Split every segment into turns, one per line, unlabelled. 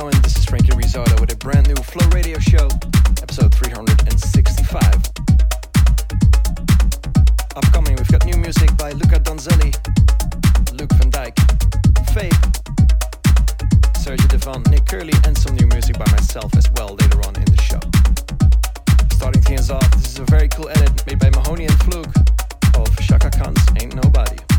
going? This is Frankie Rizardo with a brand new Flow Radio Show, episode 365. Upcoming, we've got new music by Luca Donzelli, Luuk van Dijk, Fabe, Sergio Devon, Nick Curly, and some new music by myself as well later on in the show. Starting things off, this is a very cool edit made by Mahoney and Fluke of Chaka Khan's Ain't Nobody.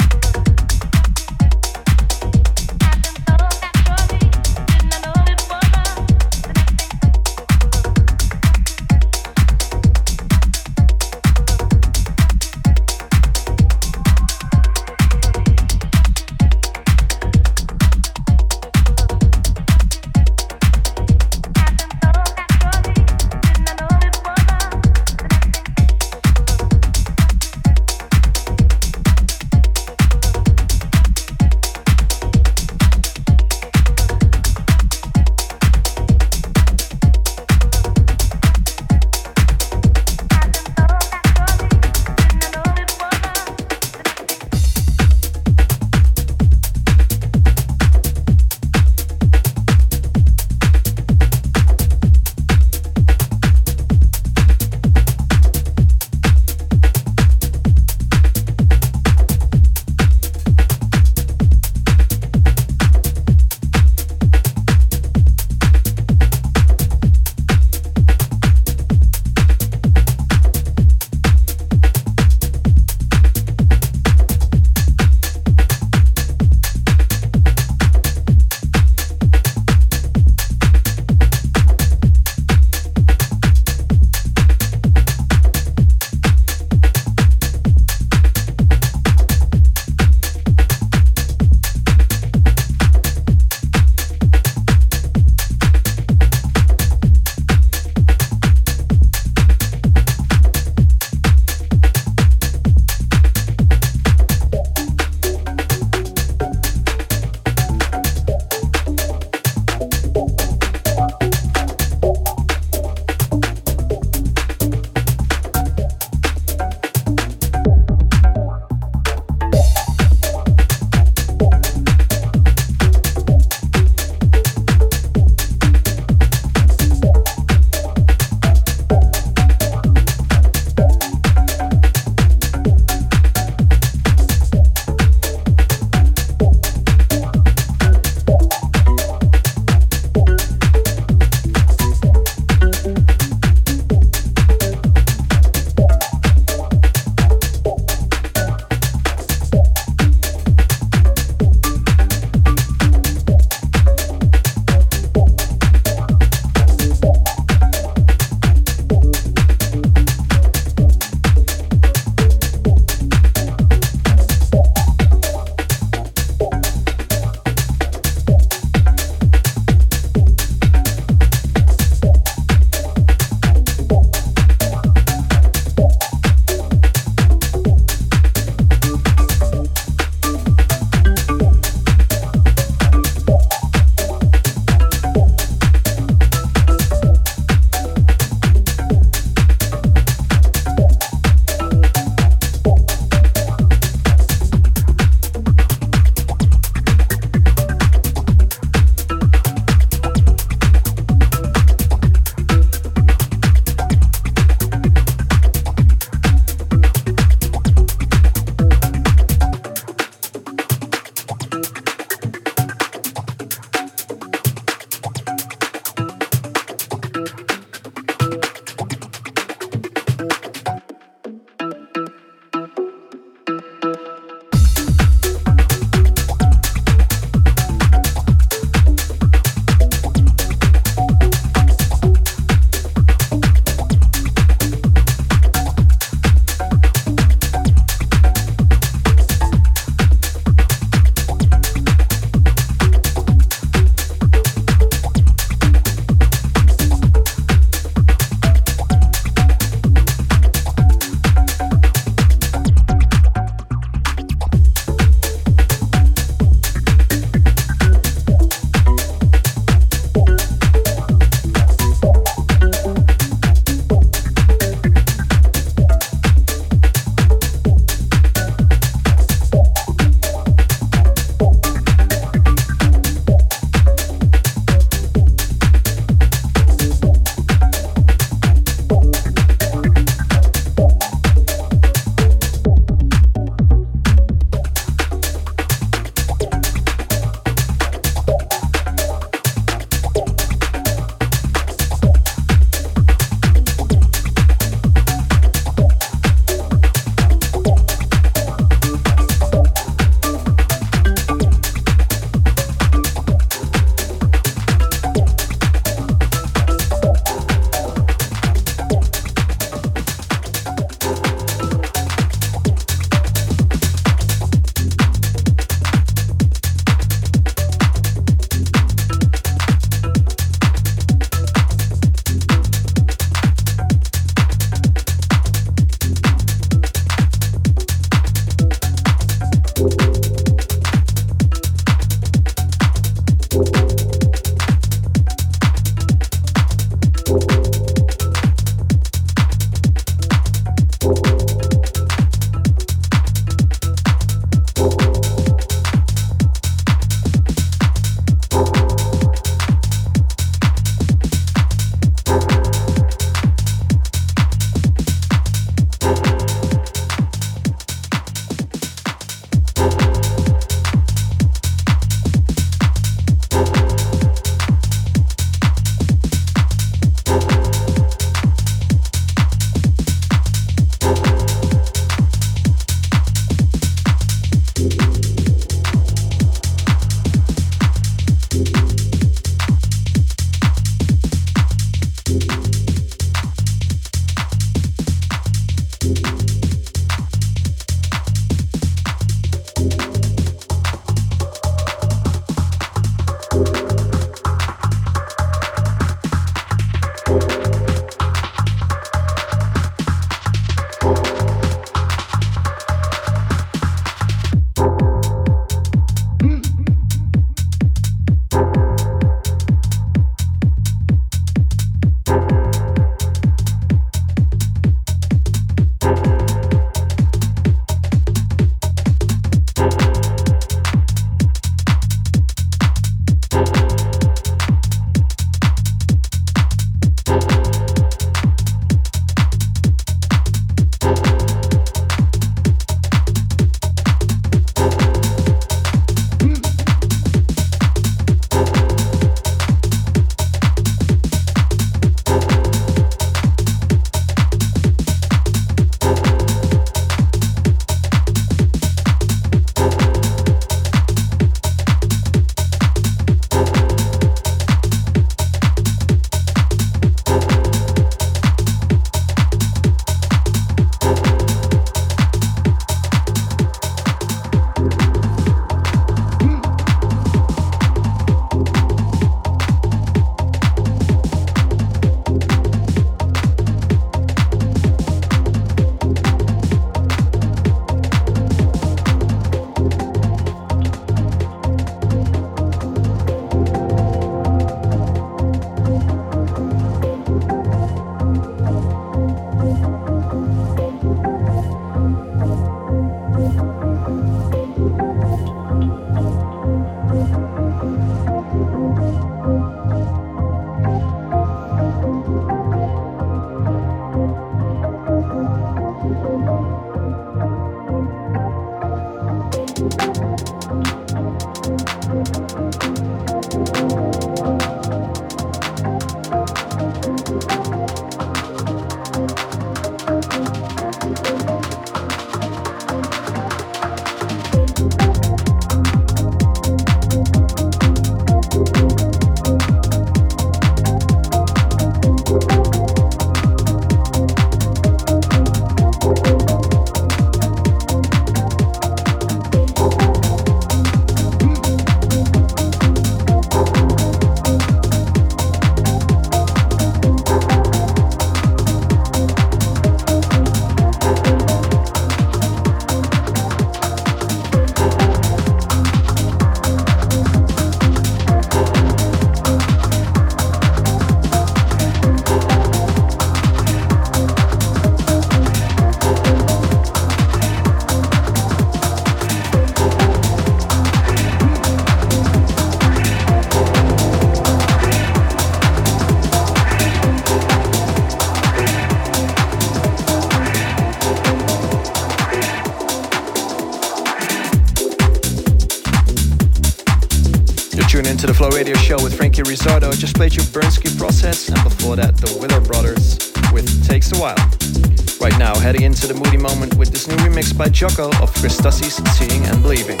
By Jocko of Christossi's Seeing and Believing.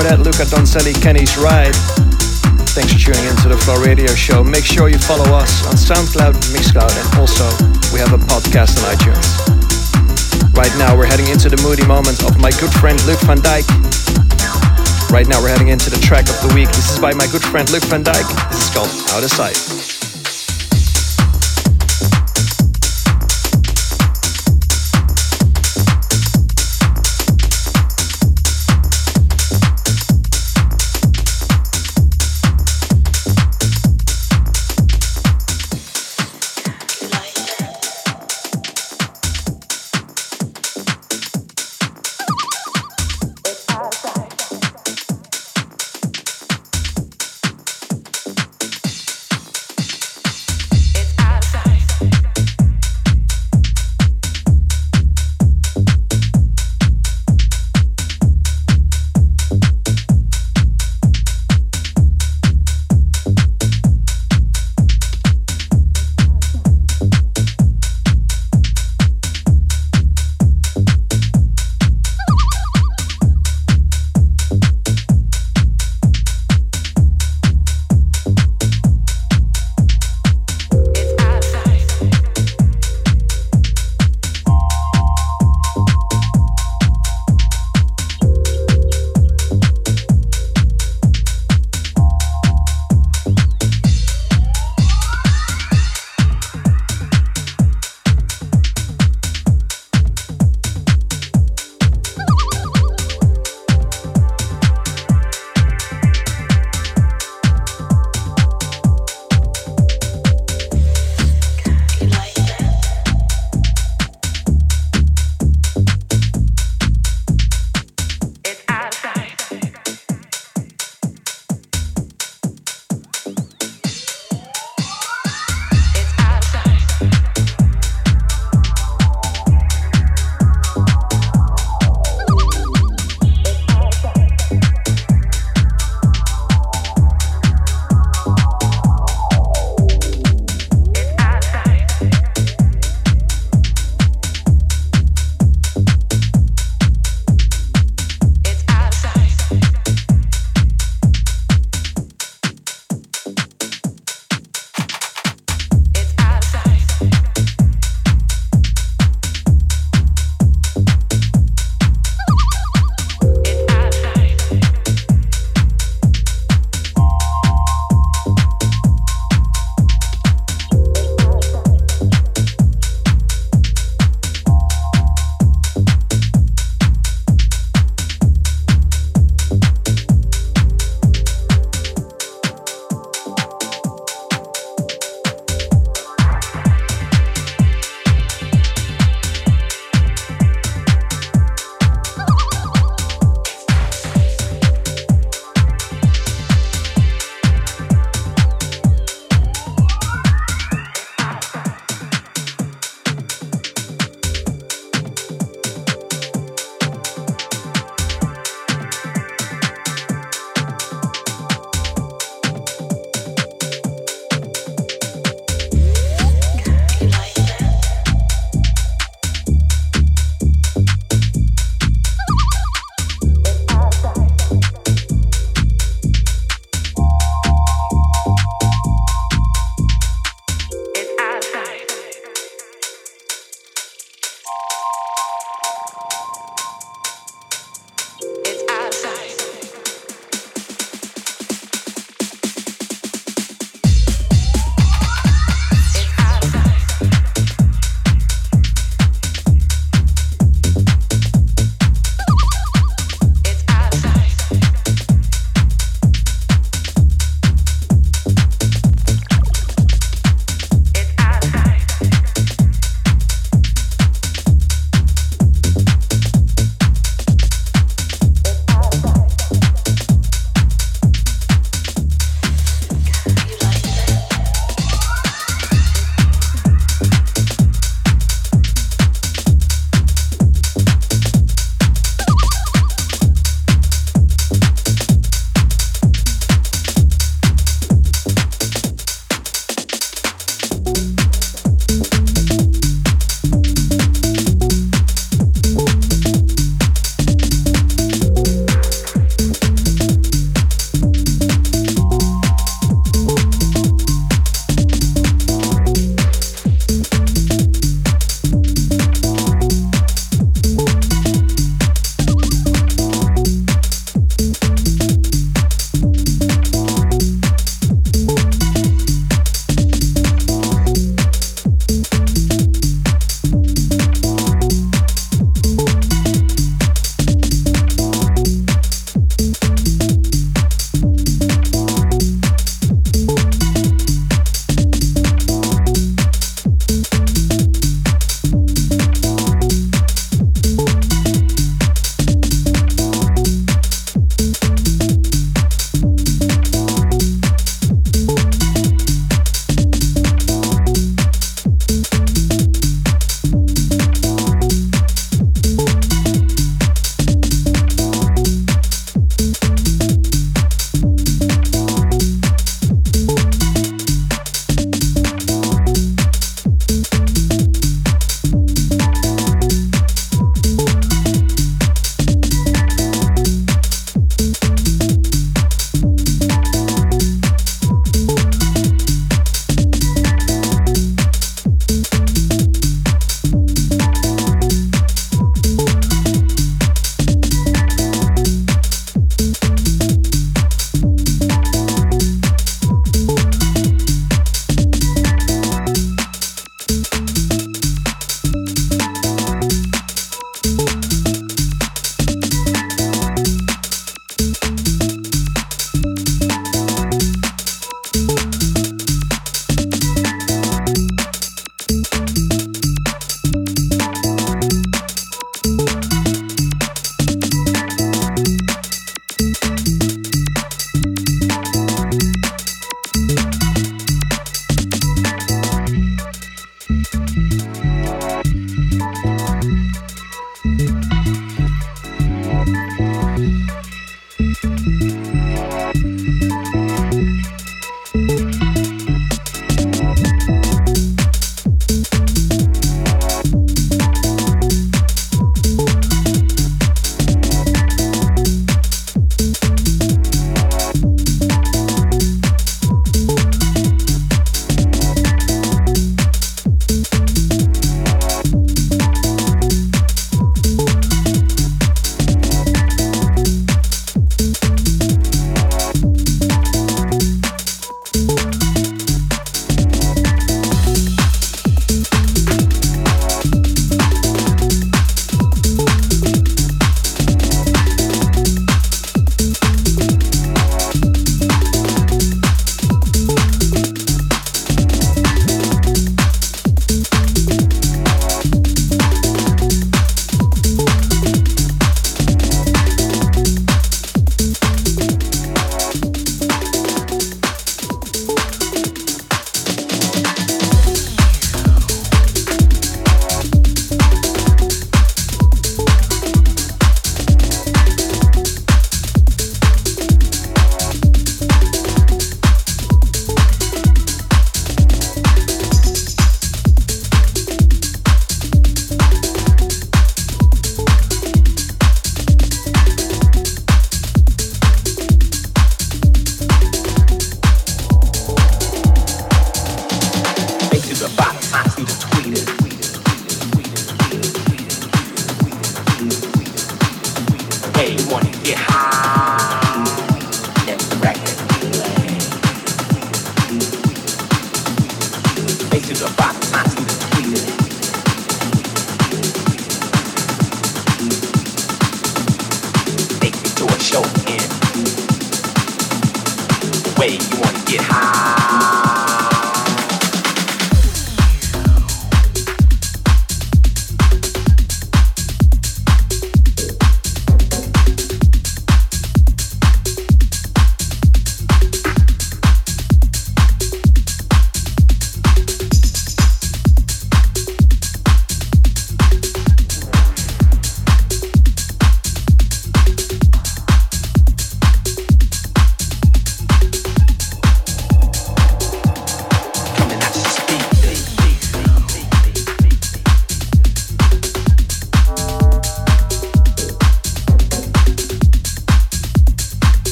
Before that, Luca Donzelli, Kenny's Ride. Thanks for tuning in to the Flow Radio Show. Make sure you follow us on SoundCloud, Mixcloud, and also we have a podcast on iTunes. Right now, we're heading into the moody moment of my good friend Luuk van Dijk. Right now, we're heading into the track of the week. This is by my good friend Luuk van Dijk. This is called Out of Sight.